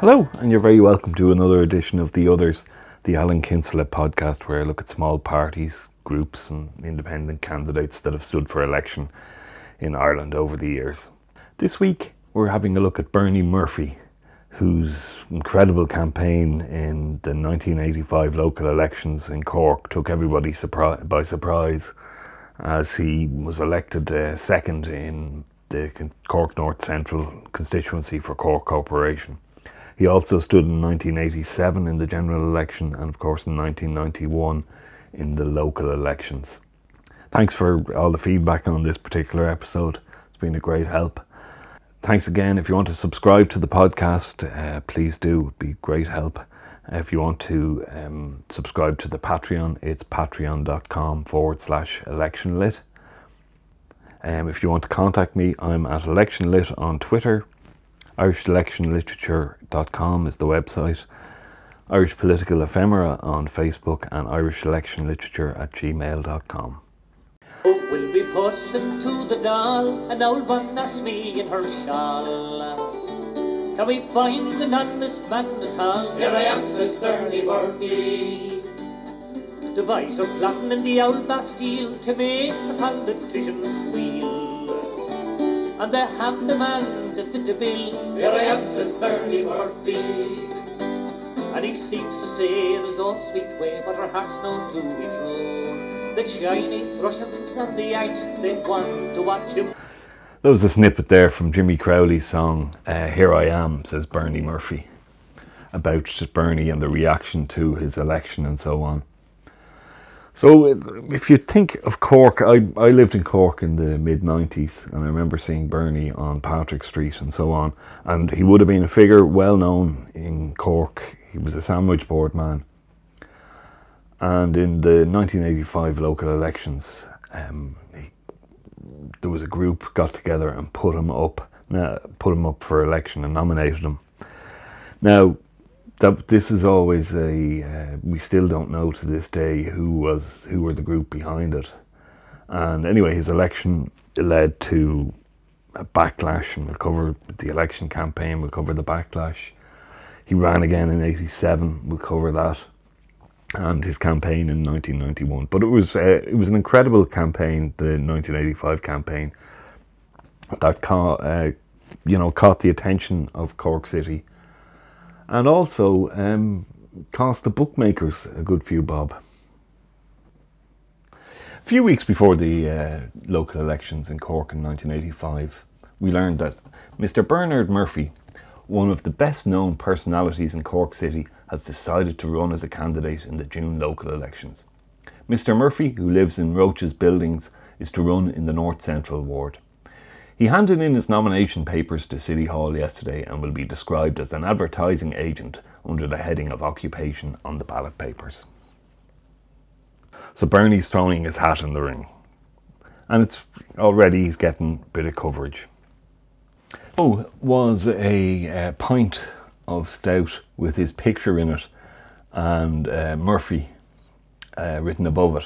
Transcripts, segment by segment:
Hello, and you're very welcome to another edition of The Others, the Alan Kinsella podcast, where I look at small parties, groups, and independent candidates that have stood for election in Ireland over the years. This week, we're having a look at Bernie Murphy, whose incredible campaign in the 1985 local elections in Cork took everybody surpri- by surprise as he was elected uh, second in the Cork North Central constituency for Cork Corporation. He also stood in 1987 in the general election and, of course, in 1991 in the local elections. Thanks for all the feedback on this particular episode. It's been a great help. Thanks again. If you want to subscribe to the podcast, uh, please do. It'd be great help. If you want to um, subscribe to the Patreon, it's patreon.com forward slash electionlit. Um, if you want to contact me, I'm at electionlit on Twitter irishelectionliterature.com is the website. Irish Political Ephemera on Facebook and irishelectionliterature at gmail.com. Oh, we'll be pushing to the doll, an old one that's me in her shawl. Can we find an honest man at all? Here I am, says Bernie Murphy. The boys are plotting in the old Bastille to make the politicians squeal. And they have the man to fit the bill. Here I am, says Bernie Murphy. And he seems to say in his own sweet way, but our hearts know to be true. The Chinese Russians and the Yanks, they want to watch him. That was a snippet there from Jimmy Crowley's song uh, Here I Am, says Bernie Murphy, about Bernie and the reaction to his election and so on. So, if you think of Cork, I, I lived in Cork in the mid 90s and I remember seeing Bernie on Patrick Street and so on. And he would have been a figure well known in Cork. He was a sandwich board man. And in the 1985 local elections, um, he, there was a group got together and put him up, uh, put him up for election and nominated him. Now, that this is always a uh, we still don't know to this day who was who were the group behind it. And anyway his election led to a backlash and we'll cover the election campaign we'll cover the backlash. He ran again in 87 we'll cover that and his campaign in 1991 but it was uh, it was an incredible campaign the 1985 campaign that caught uh, you know caught the attention of Cork City and also um, cost the bookmakers a good few bob. A few weeks before the uh, local elections in Cork in 1985, we learned that Mr. Bernard Murphy, one of the best known personalities in Cork City, has decided to run as a candidate in the June local elections. Mr. Murphy, who lives in Roche's buildings, is to run in the North Central ward. He handed in his nomination papers to City Hall yesterday and will be described as an advertising agent under the heading of occupation on the ballot papers. So Bernie's throwing his hat in the ring. And it's already he's getting a bit of coverage. Oh, was a, a pint of stout with his picture in it and uh, Murphy uh, written above it.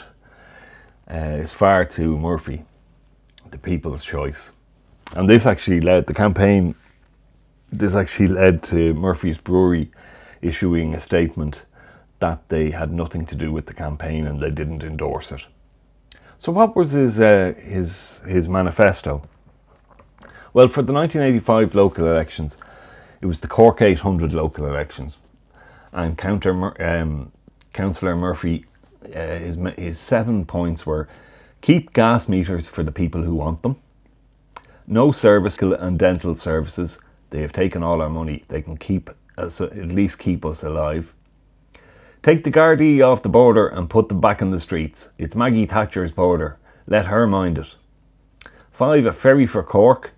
Uh, it's far to Murphy, the people's choice. And this actually led the campaign. This actually led to Murphy's Brewery issuing a statement that they had nothing to do with the campaign and they didn't endorse it. So, what was his uh, his his manifesto? Well, for the 1985 local elections, it was the Cork 800 local elections, and counter um, Councillor Murphy, uh, his his seven points were keep gas meters for the people who want them no service and dental services. They have taken all our money. They can keep us, at least keep us alive. Take the Gardaí off the border and put them back in the streets. It's Maggie Thatcher's border. Let her mind it. Five, a ferry for Cork.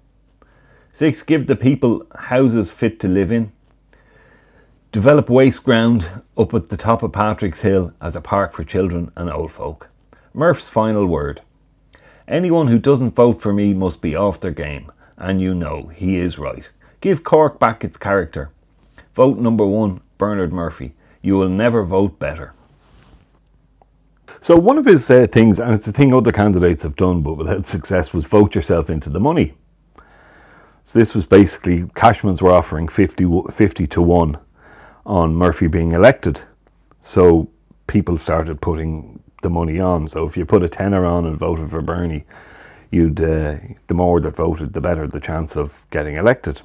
Six, give the people houses fit to live in. Develop waste ground up at the top of Patrick's Hill as a park for children and old folk. Murph's final word. Anyone who doesn't vote for me must be off their game, and you know he is right. Give Cork back its character. Vote number one, Bernard Murphy. You will never vote better. So one of his uh, things, and it's a thing other candidates have done but without success, was vote yourself into the money. So this was basically Cashman's were offering 50, 50 to one on Murphy being elected. So people started putting the money on. So if you put a tenner on and voted for Bernie, you'd uh, the more that voted, the better the chance of getting elected.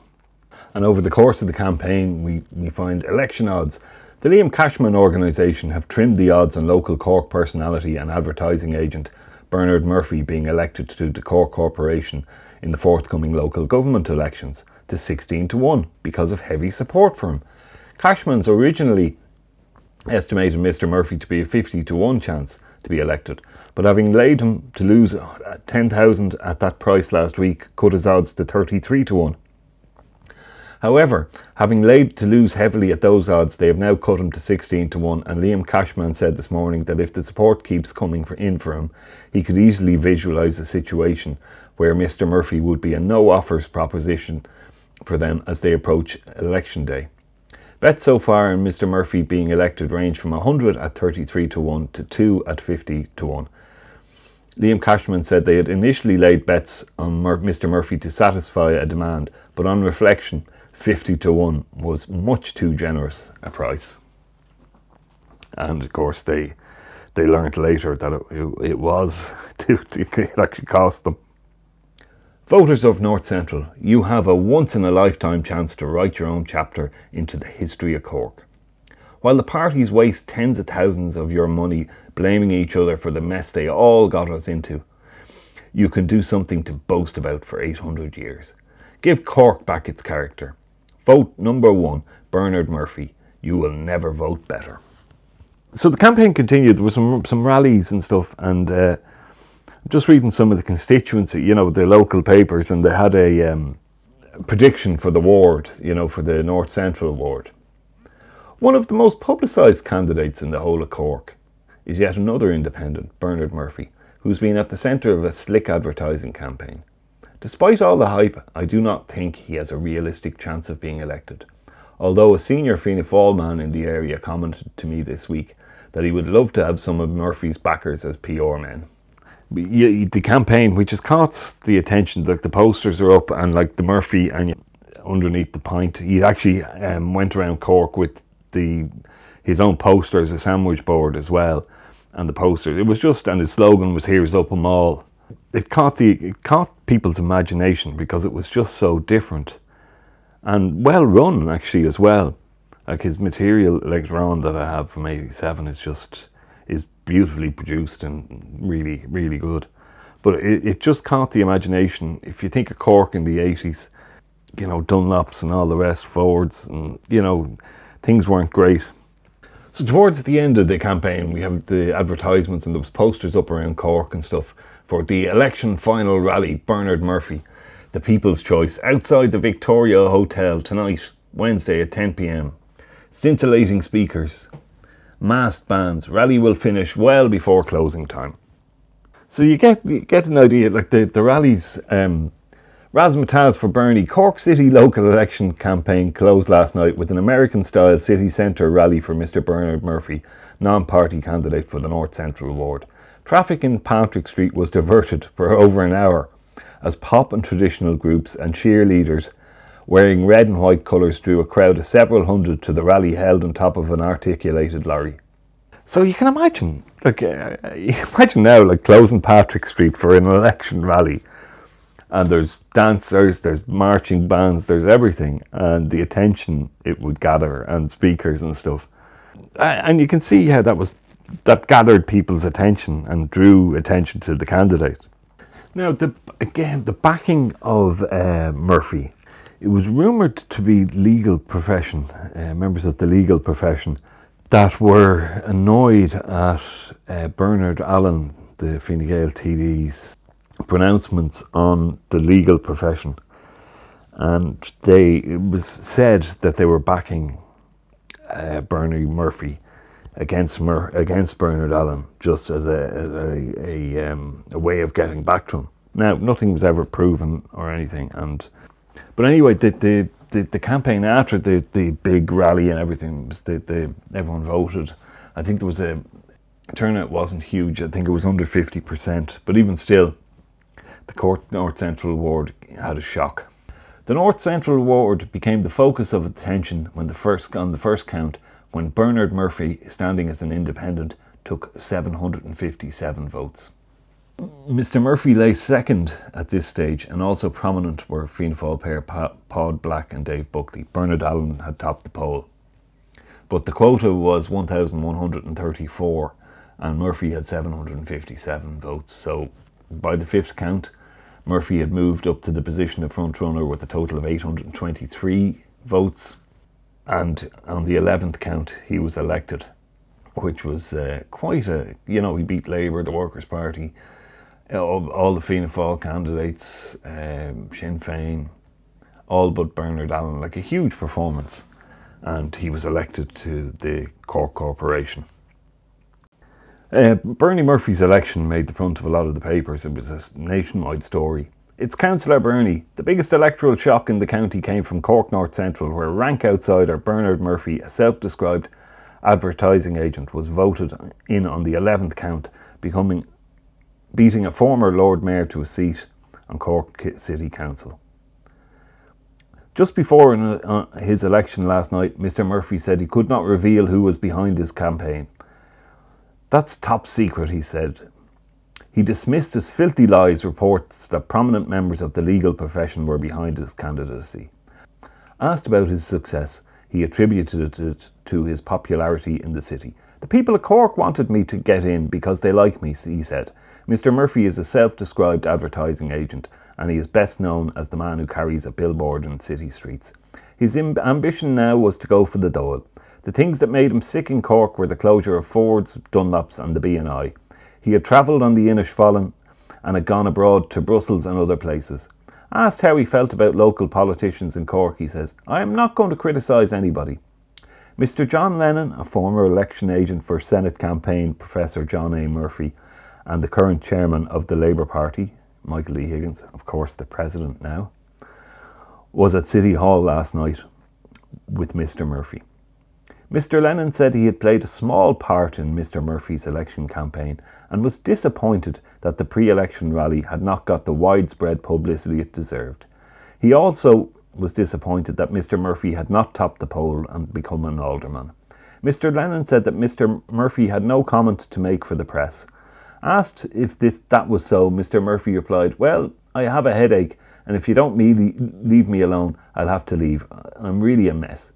And over the course of the campaign, we, we find election odds. The Liam Cashman organisation have trimmed the odds on local Cork personality and advertising agent Bernard Murphy being elected to the Cork Corporation in the forthcoming local government elections to 16 to 1 because of heavy support for him. Cashman's originally estimated Mr. Murphy to be a 50 to 1 chance to be elected, but having laid him to lose uh, 10,000 at that price last week cut his odds to 33 to 1. However, having laid to lose heavily at those odds, they have now cut him to 16 to 1. And Liam Cashman said this morning that if the support keeps coming for, in for him, he could easily visualise a situation where Mr. Murphy would be a no offers proposition for them as they approach election day. Bets so far on Mr. Murphy being elected range from 100 at 33 to 1 to 2 at 50 to 1. Liam Cashman said they had initially laid bets on Mur- Mr. Murphy to satisfy a demand, but on reflection, 50 to 1 was much too generous a price. And of course, they they learned later that it, it, it was too, it actually cost them. Voters of North Central, you have a once in a lifetime chance to write your own chapter into the history of Cork. While the parties waste tens of thousands of your money blaming each other for the mess they all got us into, you can do something to boast about for 800 years. Give Cork back its character. Vote number one, Bernard Murphy. You will never vote better. So the campaign continued. There were some some rallies and stuff, and uh, just reading some of the constituency, you know, the local papers, and they had a um, prediction for the ward, you know, for the North Central ward. One of the most publicised candidates in the whole of Cork is yet another independent, Bernard Murphy, who's been at the centre of a slick advertising campaign. Despite all the hype, I do not think he has a realistic chance of being elected. Although a senior Fianna Fáil man in the area commented to me this week that he would love to have some of Murphy's backers as PR men. The campaign, which has caught the attention, like the posters are up and like the Murphy and underneath the pint, he actually um, went around Cork with the his own posters, a sandwich board as well, and the posters. It was just, and his slogan was "Here's Open all." it caught the it caught people's imagination because it was just so different and well run actually as well. Like his material later on that I have from '87 is just beautifully produced and really really good. But it, it just caught the imagination. If you think of Cork in the '80s, you know Dunlops and all the rest forwards, and you know things weren't great. So towards the end of the campaign, we have the advertisements and those posters up around Cork and stuff for the election final rally, Bernard Murphy, the People's Choice, outside the Victoria Hotel tonight, Wednesday at 10 pm. Scintillating speakers, masked bands. Rally will finish well before closing time. So you get you get an idea, like the the rallies. Um, Razzmatazz for Bernie. Cork City local election campaign closed last night with an American style city centre rally for Mr. Bernard Murphy, non party candidate for the North Central Ward. Traffic in Patrick Street was diverted for over an hour as pop and traditional groups and cheerleaders wearing red and white colours drew a crowd of several hundred to the rally held on top of an articulated lorry. So you can imagine, like, uh, imagine now, like closing Patrick Street for an election rally, and there's dancers, there's marching bands, there's everything, and the attention it would gather, and speakers and stuff, and you can see how that was that gathered people's attention and drew attention to the candidate. Now, the, again, the backing of uh, Murphy, it was rumoured to be legal profession, uh, members of the legal profession, that were annoyed at uh, Bernard Allen, the Fine Gael TD's pronouncements on the legal profession. And they, it was said that they were backing uh, Bernie Murphy against Mur- against Bernard Allen just as a a, a, um, a, way of getting back to him. Now, nothing was ever proven or anything, and but anyway, the the, the, the campaign after the, the big rally and everything was the, the everyone voted. I think there was a turnout wasn't huge. I think it was under fifty percent, but even still, the Cork North Central ward had a shock. The North Central ward became the focus of attention when the first, on the first count when Bernard Murphy, standing as an independent, took 757 votes. Mr. Murphy lay second at this stage, and also prominent were Fianna Fáil pair Pod Black and Dave Buckley. Bernard Allen had topped the poll. But the quota was 1,134, and Murphy had 757 votes. So by the fifth count, Murphy had moved up to the position of front runner with a total of 823 votes. And on the 11th count, he was elected, which was uh, quite a, you know, he beat Labour, the Workers' Party, all, all the Fianna Fáil candidates, um, Sinn Féin, all but Bernard Allen, like a huge performance. And he was elected to the Cork Corporation. Uh, Bernie Murphy's election made the front of a lot of the papers. It was a nationwide story. It's Councillor Bernie. The biggest electoral shock in the county came from Cork North Central, where rank outsider Bernard Murphy, a self described advertising agent, was voted in on the 11th count, becoming beating a former Lord Mayor to a seat on Cork City Council. Just before uh, his election last night, Mr. Murphy said he could not reveal who was behind his campaign. That's top secret, he said. He dismissed as filthy lies reports that prominent members of the legal profession were behind his candidacy. Asked about his success, he attributed it to his popularity in the city. The people of Cork wanted me to get in because they like me, he said. Mr. Murphy is a self described advertising agent, and he is best known as the man who carries a billboard in city streets. His ambition now was to go for the Dáil. The things that made him sick in Cork were the closure of Ford's, Dunlop's, and the B&I. He had travelled on the Innisfallen and had gone abroad to Brussels and other places. Asked how he felt about local politicians in Cork, he says, I am not going to criticise anybody. Mr. John Lennon, a former election agent for Senate campaign Professor John A. Murphy, and the current chairman of the Labour Party, Michael D. Higgins, of course the president now, was at City Hall last night with Mr. Murphy. Mr. Lennon said he had played a small part in Mr. Murphy's election campaign and was disappointed that the pre election rally had not got the widespread publicity it deserved. He also was disappointed that Mr. Murphy had not topped the poll and become an alderman. Mr. Lennon said that Mr. Murphy had no comment to make for the press. Asked if this that was so, Mr. Murphy replied, "Well, I have a headache, and if you don't leave me alone, I'll have to leave. I'm really a mess."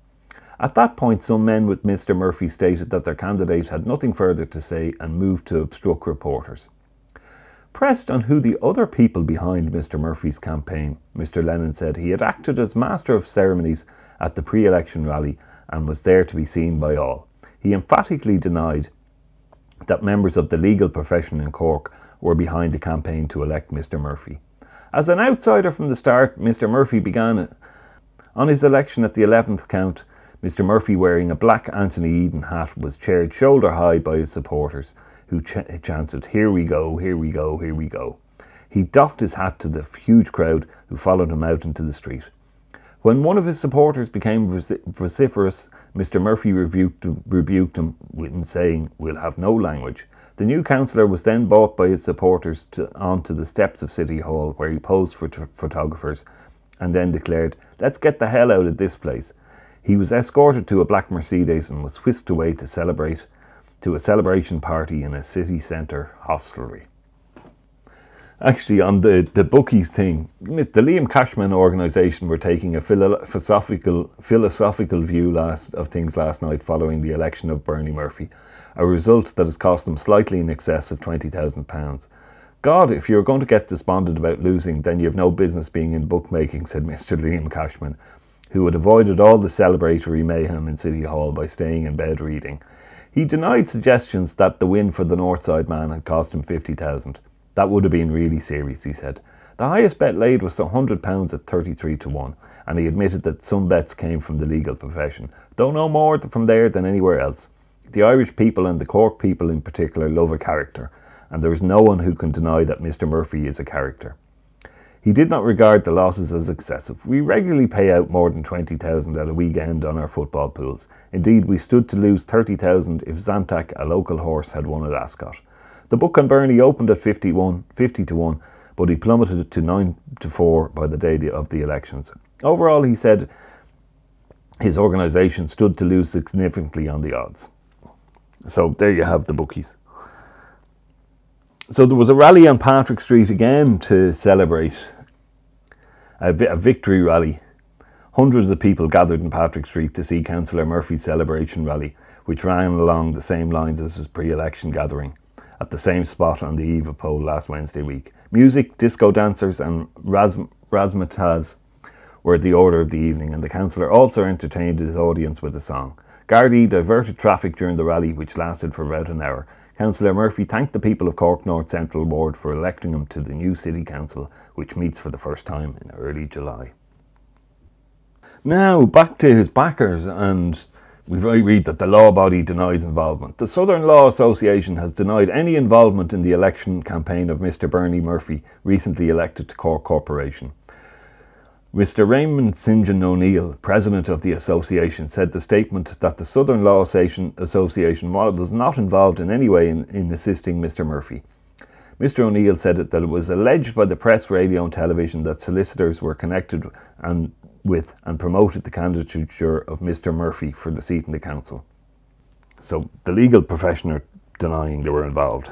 At that point, some men with Mr. Murphy stated that their candidate had nothing further to say and moved to obstruct reporters. Pressed on who the other people behind Mr. Murphy's campaign, Mr. Lennon said he had acted as master of ceremonies at the pre election rally and was there to be seen by all. He emphatically denied that members of the legal profession in Cork were behind the campaign to elect Mr. Murphy. As an outsider from the start, Mr. Murphy began on his election at the 11th count Mr. Murphy, wearing a black Anthony Eden hat, was chaired shoulder high by his supporters, who ch- chanted, Here we go, here we go, here we go. He doffed his hat to the huge crowd who followed him out into the street. When one of his supporters became vociferous, Mr. Murphy rebuked, rebuked him in saying, We'll have no language. The new councillor was then brought by his supporters to, onto the steps of City Hall, where he posed for t- photographers, and then declared, Let's get the hell out of this place. He was escorted to a black Mercedes and was whisked away to celebrate to a celebration party in a city centre hostelry. Actually, on the, the bookies thing, the Liam Cashman organisation were taking a philosophical philosophical view last of things last night following the election of Bernie Murphy, a result that has cost them slightly in excess of twenty thousand pounds. God, if you're going to get despondent about losing, then you have no business being in bookmaking, said Mr. Liam Cashman, who had avoided all the celebratory mayhem in City Hall by staying in bed reading. He denied suggestions that the win for the Northside man had cost him 50,000. That would have been really serious, he said. The highest bet laid was £100 at 33 to 1, and he admitted that some bets came from the legal profession, though no more from there than anywhere else. The Irish people and the Cork people in particular love a character, and there is no one who can deny that Mr. Murphy is a character. He did not regard the losses as excessive. We regularly pay out more than 20,000 at a weekend on our football pools. Indeed, we stood to lose 30,000 if Zantac, a local horse, had won at Ascot. The book on Bernie opened at 51, 50 to 1, but he plummeted to 9 to 4 by the day of the elections. Overall, he said his organisation stood to lose significantly on the odds. So there you have the bookies. So there was a rally on Patrick Street again to celebrate a, vi- a victory rally. Hundreds of people gathered in Patrick Street to see Councillor Murphy's celebration rally, which ran along the same lines as his pre election gathering at the same spot on the eve of poll last Wednesday week. Music, disco dancers, and raz- razzmatazz were the order of the evening, and the councillor also entertained his audience with a song. Gardaí diverted traffic during the rally, which lasted for about an hour. Councillor Murphy thanked the people of Cork North Central Ward for electing him to the new City Council, which meets for the first time in early July. Now, back to his backers, and we read that the law body denies involvement. The Southern Law Association has denied any involvement in the election campaign of Mr. Bernie Murphy, recently elected to Cork Corporation. Mr. Raymond St. John O'Neill, president of the association, said the statement that the Southern Law Association was not involved in any way in, in assisting Mr. Murphy. Mr. O'Neill said that it was alleged by the press, radio, and television that solicitors were connected and with and promoted the candidature of Mr. Murphy for the seat in the council. So the legal profession are denying they were involved.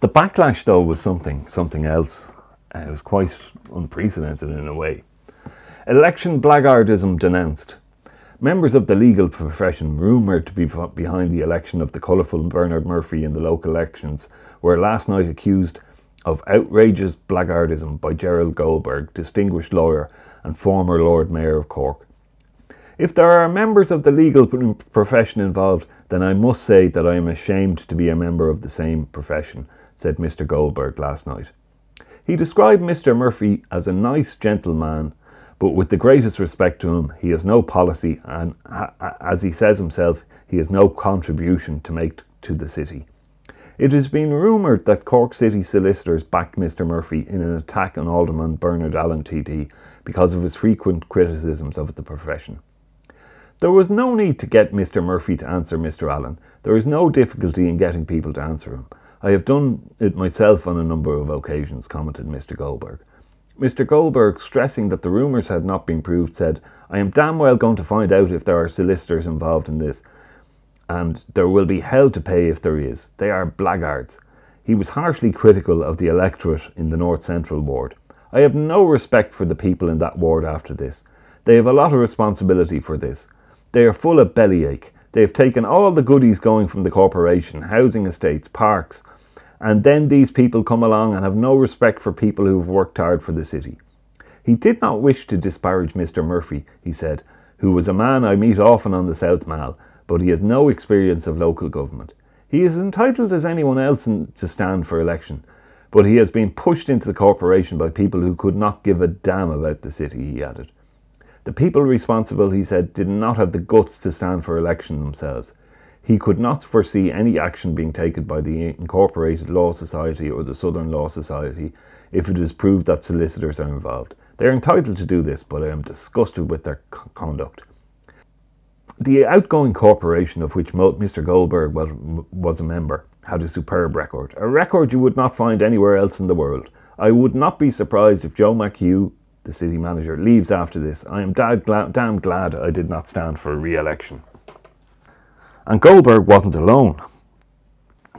The backlash, though, was something something else. Uh, it was quite unprecedented in a way. Election blackguardism denounced. Members of the legal profession, rumoured to be behind the election of the colourful Bernard Murphy in the local elections, were last night accused of outrageous blackguardism by Gerald Goldberg, distinguished lawyer and former Lord Mayor of Cork. If there are members of the legal profession involved, then I must say that I am ashamed to be a member of the same profession, said Mr. Goldberg last night. He described Mr. Murphy as a nice gentleman but with the greatest respect to him, he has no policy, and as he says himself, he has no contribution to make to the city. It has been rumoured that Cork City solicitors backed Mr. Murphy in an attack on Alderman Bernard Allen TD because of his frequent criticisms of the profession. There was no need to get Mr. Murphy to answer Mr. Allen. There is no difficulty in getting people to answer him. I have done it myself on a number of occasions, commented Mr. Goldberg. Mr. Goldberg, stressing that the rumours had not been proved, said, I am damn well going to find out if there are solicitors involved in this, and there will be hell to pay if there is. They are blackguards. He was harshly critical of the electorate in the North Central ward. I have no respect for the people in that ward after this. They have a lot of responsibility for this. They are full of bellyache. They have taken all the goodies going from the corporation, housing estates, parks, and then these people come along and have no respect for people who have worked hard for the city. He did not wish to disparage Mr. Murphy, he said, who was a man I meet often on the South Mall, but he has no experience of local government. He is entitled as anyone else to stand for election, but he has been pushed into the corporation by people who could not give a damn about the city, he added. The people responsible, he said, did not have the guts to stand for election themselves. He could not foresee any action being taken by the Incorporated Law Society or the Southern Law Society if it is proved that solicitors are involved. They are entitled to do this, but I am disgusted with their c- conduct. The outgoing corporation of which Mr. Goldberg was, was a member had a superb record, a record you would not find anywhere else in the world. I would not be surprised if Joe McHugh, the city manager, leaves after this. I am damn glad I did not stand for re election. And Goldberg wasn't alone.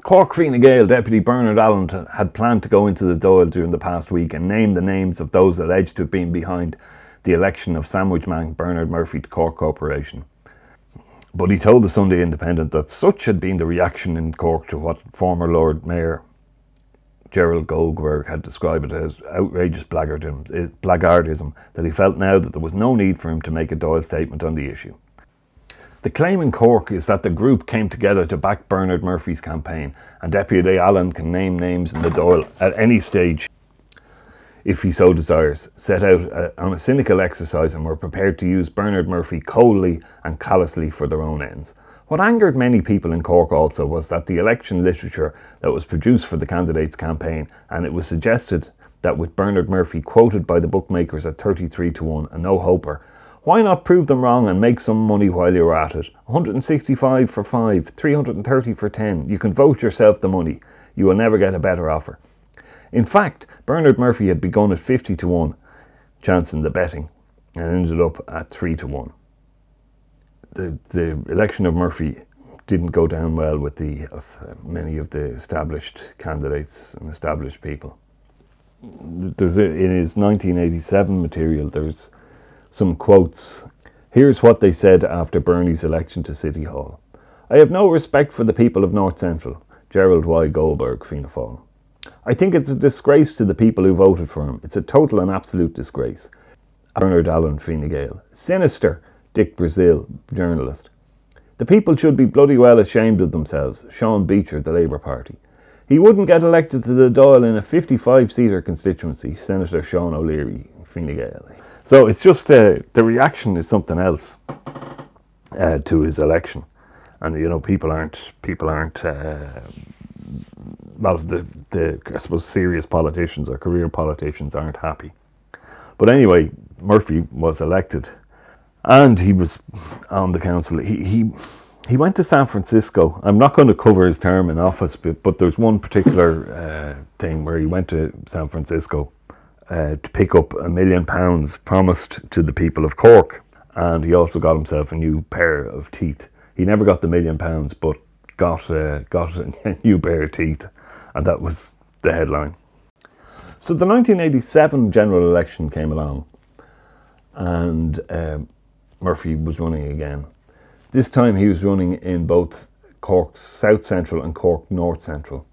Cork Fine Gael Deputy Bernard Allen had planned to go into the Dáil during the past week and name the names of those alleged to have been behind the election of sandwich man Bernard Murphy to Cork Corporation. But he told the Sunday Independent that such had been the reaction in Cork to what former Lord Mayor Gerald Goldberg had described it as outrageous blackguardism, eh, blackguardism that he felt now that there was no need for him to make a Dáil statement on the issue. The claim in Cork is that the group came together to back Bernard Murphy's campaign, and Deputy Allen can name names in the Dáil at any stage if he so desires, set out uh, on a cynical exercise and were prepared to use Bernard Murphy coldly and callously for their own ends. What angered many people in Cork also was that the election literature that was produced for the candidate's campaign, and it was suggested that with Bernard Murphy quoted by the bookmakers at 33 to 1, a no hoper, why not prove them wrong and make some money while you're at it? 165 for 5, 330 for 10. You can vote yourself the money. You will never get a better offer. In fact, Bernard Murphy had begun at 50 to 1 chance in the betting and ended up at three to one. The, the election of Murphy didn't go down well with the of uh, many of the established candidates and established people. There's a, in his 1987 material, there's some quotes. Here's what they said after Bernie's election to City Hall. I have no respect for the people of North Central. Gerald Y. Goldberg, Fianna Fáil. I think it's a disgrace to the people who voted for him. It's a total and absolute disgrace. Bernard Allen, Fine Gael. Sinister, Dick Brazil, journalist. The people should be bloody well ashamed of themselves. Sean Beecher, the Labour Party. He wouldn't get elected to the Dáil in a 55 seater constituency, Senator Sean O'Leary, Fine Gael. So it's just uh, the reaction is something else uh, to his election. And you know, people aren't people aren't uh, well, the, the I suppose serious politicians or career politicians aren't happy. But anyway, Murphy was elected, and he was on the council. He he he went to San Francisco. I'm not going to cover his term in office, but, but there's one particular uh, thing where he went to San Francisco uh, to pick up a million pounds promised to the people of Cork, and he also got himself a new pair of teeth. He never got the million pounds, but got uh, got a new pair of teeth, and that was the headline. So the 1987 general election came along, and um, Murphy was running again. This time he was running in both Cork South Central and Cork North Central.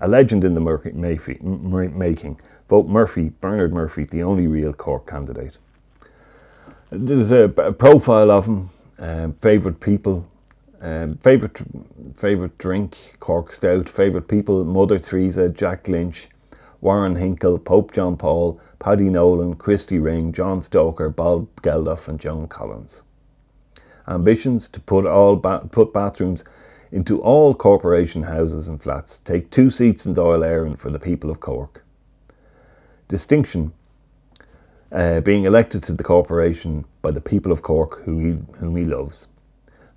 A legend in the Murphy making Vote Murphy, Bernard Murphy, the only real Cork candidate. There's a, a profile of him, favourite people, um, favorite favorite drink, Cork Stout. Favorite people, Mother Teresa, Jack Lynch, Warren Hinckle, Pope John Paul, Paddy Nolan, Christy Ring, John Stoker, Bob Geldof, and Joan Collins. Ambitions to put all ba- put bathrooms into all corporation houses and flats. Take two seats in Dáil Éireann for the people of Cork. Distinction. Uh, being elected to the corporation by the people of Cork who he, whom he loves.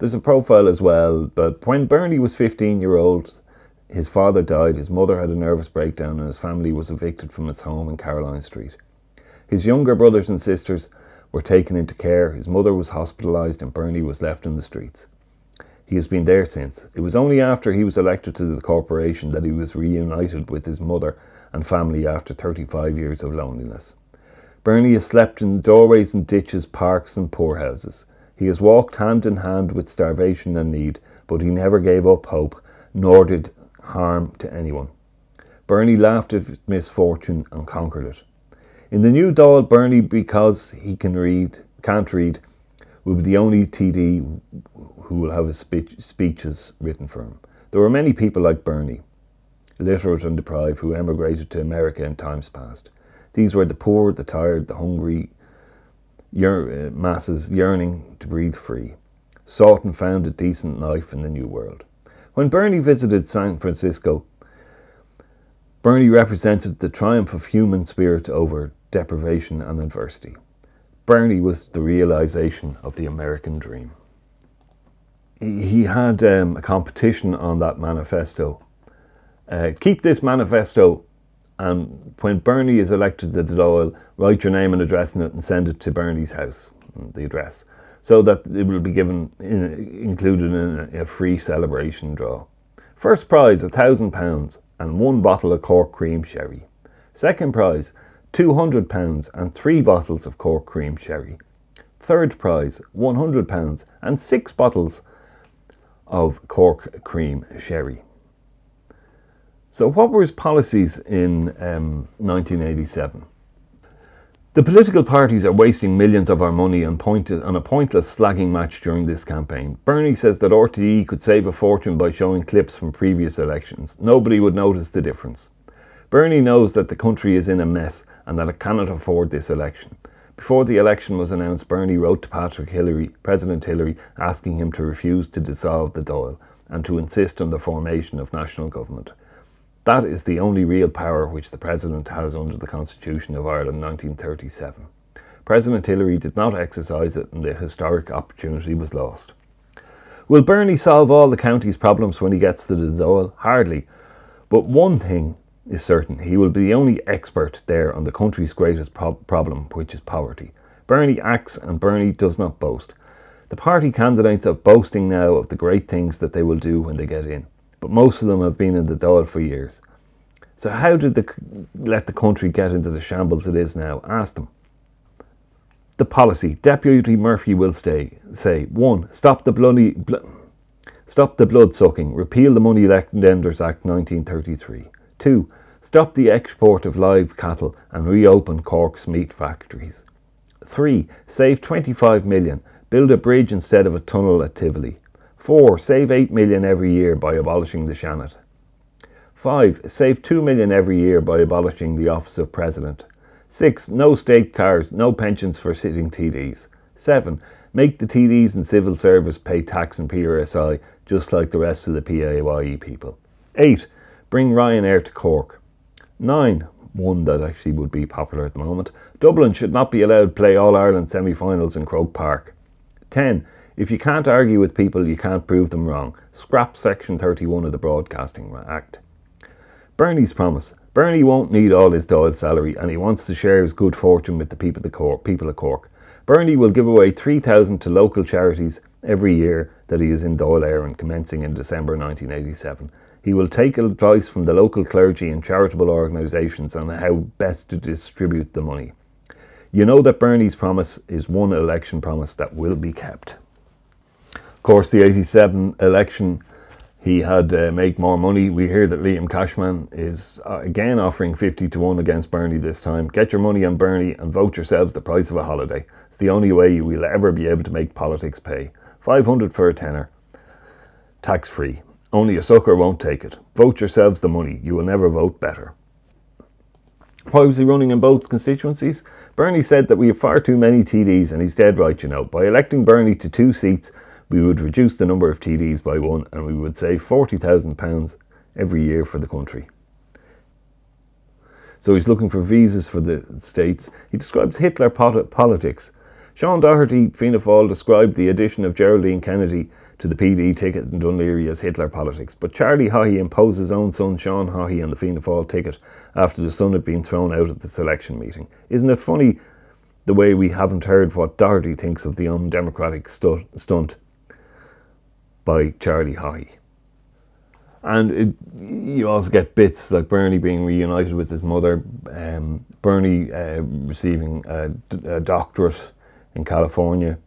There's a profile as well, but when Bernie was 15 year old, his father died, his mother had a nervous breakdown, and his family was evicted from its home in Caroline Street. His younger brothers and sisters were taken into care, his mother was hospitalised, and Bernie was left in the streets. He has been there since. It was only after he was elected to the corporation that he was reunited with his mother and family after 35 years of loneliness. Bernie has slept in doorways and ditches, parks and poorhouses. He has walked hand in hand with starvation and need, but he never gave up hope, nor did harm to anyone. Bernie laughed at misfortune and conquered it. In the new Dáil, Bernie, because he can read, can't read, will be the only TD who will have his speech, speeches written for him. There were many people like Bernie, literate and deprived, who emigrated to America in times past. These were the poor, the tired, the hungry, uh, masses yearning to breathe free, sought and found a decent life in the New World. When Bernie visited San Francisco, Bernie represented the triumph of human spirit over deprivation and adversity. Bernie was the realization of the American dream. He had um, a competition on that manifesto. Uh, keep this manifesto and when Bernie is elected to the Dáil, write your name and address in it and send it to Bernie's house, the address, so that it will be given in, included in a, a free celebration draw. First prize, a thousand pounds and one bottle of Cork cream sherry. Second prize, two hundred pounds and three bottles of Cork cream sherry. Third prize, one hundred pounds and six bottles of Cork cream sherry. So, what were his policies in um, 1987? The political parties are wasting millions of our money on, on, a pointless slagging match during this campaign. Bernie says that RTE could save a fortune by showing clips from previous elections. Nobody would notice the difference. Bernie knows that the country is in a mess and that it cannot afford this election. Before the election was announced, Bernie wrote to Patrick Hillery, President Hillery, asking him to refuse to dissolve the Dáil and to insist on the formation of national government. That is the only real power which the President has under the Constitution of Ireland 1937. President Hillery did not exercise it and the historic opportunity was lost. Will Bernie solve all the county's problems when he gets to the Dáil? Hardly. But one thing is certain he will be the only expert there on the country's greatest pro- problem, which is poverty. Bernie acts and Bernie does not boast. The party candidates are boasting now of the great things that they will do when they get in, but most of them have been in the Dáil for years. So how did they let the country get into the shambles it is now? Ask them. The policy. Deputy Murphy will stay. Say one. Stop the bloody. Bl- stop the blood sucking. Repeal the Money Lenders Act 1933. Two. Stop the export of live cattle and reopen Cork's meat factories. 3. Save 25 million. Build a bridge instead of a tunnel at Tivoli. 4. Save 8 million every year by abolishing the Seanad. 5. Save 2 million every year by abolishing the office of president. 6. No state cars, no pensions for sitting TDs. 7. Make the TDs and civil service pay tax and PRSI just like the rest of the PAYE people. 8. Bring Ryanair to Cork. 9. One that actually would be popular at the moment. Dublin should not be allowed to play All Ireland semi finals in Croke Park. 10. If you can't argue with people, you can't prove them wrong. Scrap Section 31 of the Broadcasting Act. Bernie's promise. Bernie won't need all his Dáil salary and he wants to share his good fortune with the people of Cork. People of Cork. Bernie will give away 3,000 to local charities every year that he is in Dáil Éireann, commencing in December 1987. He will take advice from the local clergy and charitable organisations on how best to distribute the money. You know that Bernie's promise is one election promise that will be kept. Of course, the 87 election he had uh, make more money. We hear that Liam Cashman is uh, again offering 50 to 1 against Bernie this time. Get your money on Bernie and vote yourselves the price of a holiday. It's the only way you will ever be able to make politics pay. 500 for a tenner. Tax free. Only a sucker won't take it. Vote yourselves the money. You will never vote better. Why was he running in both constituencies? Bernie said that we have far too many TDs, and he's dead right, you know. By electing Bernie to two seats, we would reduce the number of TDs by one and we would save £40,000 every year for the country. So he's looking for visas for the states. He describes Hitler politics. Sean Doherty, Fianna Fáil, described the addition of Geraldine Kennedy to the PD ticket in Laoghaire as Hitler politics. But Charlie Haughey imposed his own son Sean Haughey on the Fianna Fáil ticket after the son had been thrown out at the selection meeting. Isn't it funny the way we haven't heard what Doherty thinks of the undemocratic stu- stunt by Charlie Haughey. And it, you also get bits like Bernie being reunited with his mother, um, Bernie uh, receiving a, a, doctorate in California.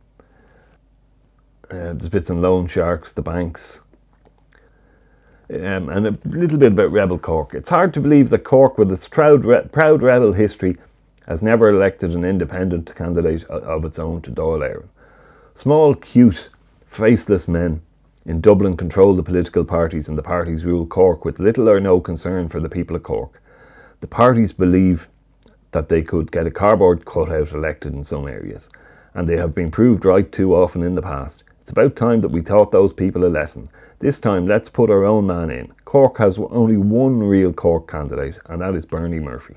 Uh, there's bits on loan sharks, the banks, um, and a little bit about Rebel Cork. It's hard to believe that Cork, with its proud, re- proud rebel history, has never elected an independent candidate of its own to Dáil. Small, cute, faceless men in Dublin control the political parties and the parties rule Cork with little or no concern for the people of Cork. The parties believe that they could get a cardboard cutout elected in some areas, and they have been proved right too often in the past. It's about time that we taught those people a lesson. This time, let's put our own man in. Cork has only one real Cork candidate, and that is Bernie Murphy.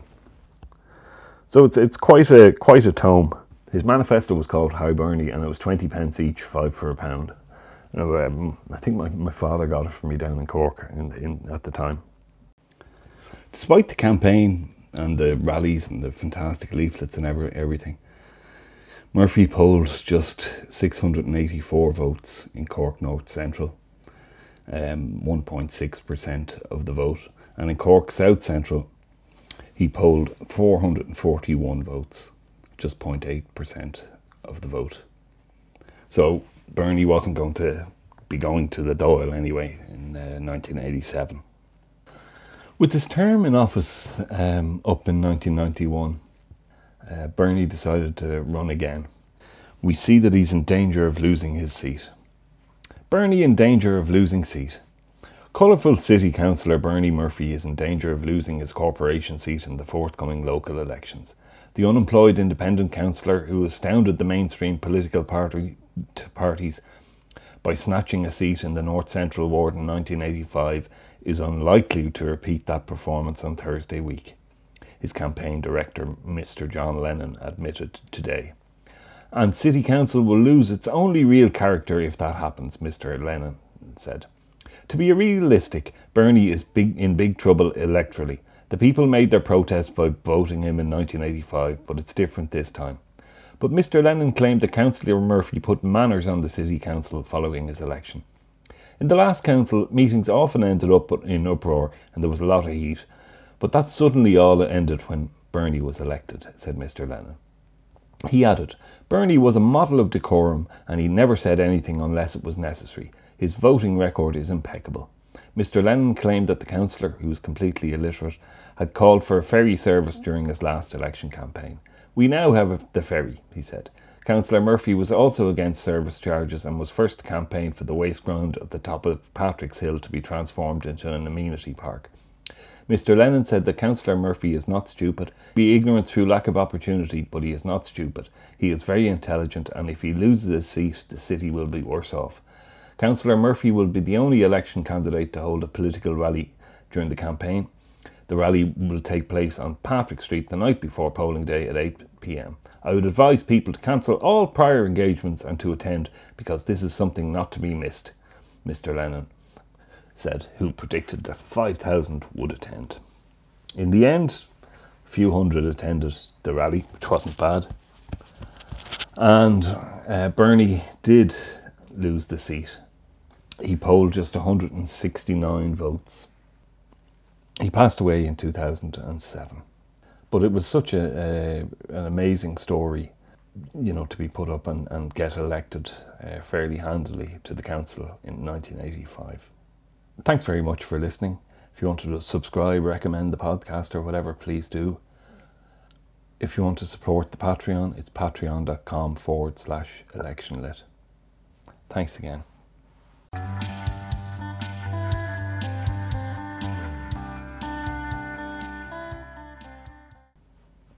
So it's it's quite a quite a tome. His manifesto was called High Bernie, and it was twenty pence each, five for a pound. Um, I think my, my father got it for me down in Cork in, in, at the time. Despite the campaign and the rallies and the fantastic leaflets and every, everything, Murphy polled just 684 votes in Cork North Central, um, 1.6% of the vote. And in Cork South Central, he polled 441 votes, just 0.8% of the vote. So Bernie wasn't going to be going to the Dáil anyway in uh, 1987. With his term in office um, up in 1991, uh, Bernie decided to run again. We see that he's in danger of losing his seat. Bernie in danger of losing seat. Colourful City Councillor Bernie Murphy is in danger of losing his corporation seat in the forthcoming local elections. The unemployed independent councillor who astounded the mainstream political party parties by snatching a seat in the North Central Ward in 1985 is unlikely to repeat that performance on Thursday week, his campaign director, Mr. John Lennon, admitted today. And City Council will lose its only real character if that happens, Mr. Lennon said. To be realistic, Bernie is big, in big trouble electorally. The people made their protest by voting him in 1985, but it's different this time. But Mr. Lennon claimed that Councillor Murphy put manners on the City Council following his election. In the last council, meetings often ended up in uproar and there was a lot of heat. But that suddenly all ended when Bernie was elected, said Mr. Lennon. He added, Bernie was a model of decorum and he never said anything unless it was necessary. His voting record is impeccable. Mr. Lennon claimed that the councillor, who was completely illiterate, had called for a ferry service during his last election campaign. We now have the ferry, he said. Councillor Murphy was also against service charges and was first to campaign for the waste ground at the top of Patrick's Hill to be transformed into an amenity park. Mr. Lennon said that Councillor Murphy is not stupid, be ignorant through lack of opportunity, but he is not stupid. He is very intelligent, and if he loses his seat, the city will be worse off. Councillor Murphy will be the only election candidate to hold a political rally during the campaign. The rally will take place on Patrick Street the night before polling day at 8 pm. I would advise people to cancel all prior engagements and to attend because this is something not to be missed, Mr. Lennon said, who predicted that 5,000 would attend. In the end, a few hundred attended the rally, which wasn't bad. And uh, Bernie did lose the seat. He polled just 169 votes. He passed away in 2007. But it was such a, a an amazing story, you know, to be put up and, and get elected uh, fairly handily to the council in 1985. Thanks very much for listening. If you want to subscribe, recommend the podcast or whatever, please do. If you want to support the Patreon, it's patreon.com forward slash electionlit. Thanks again.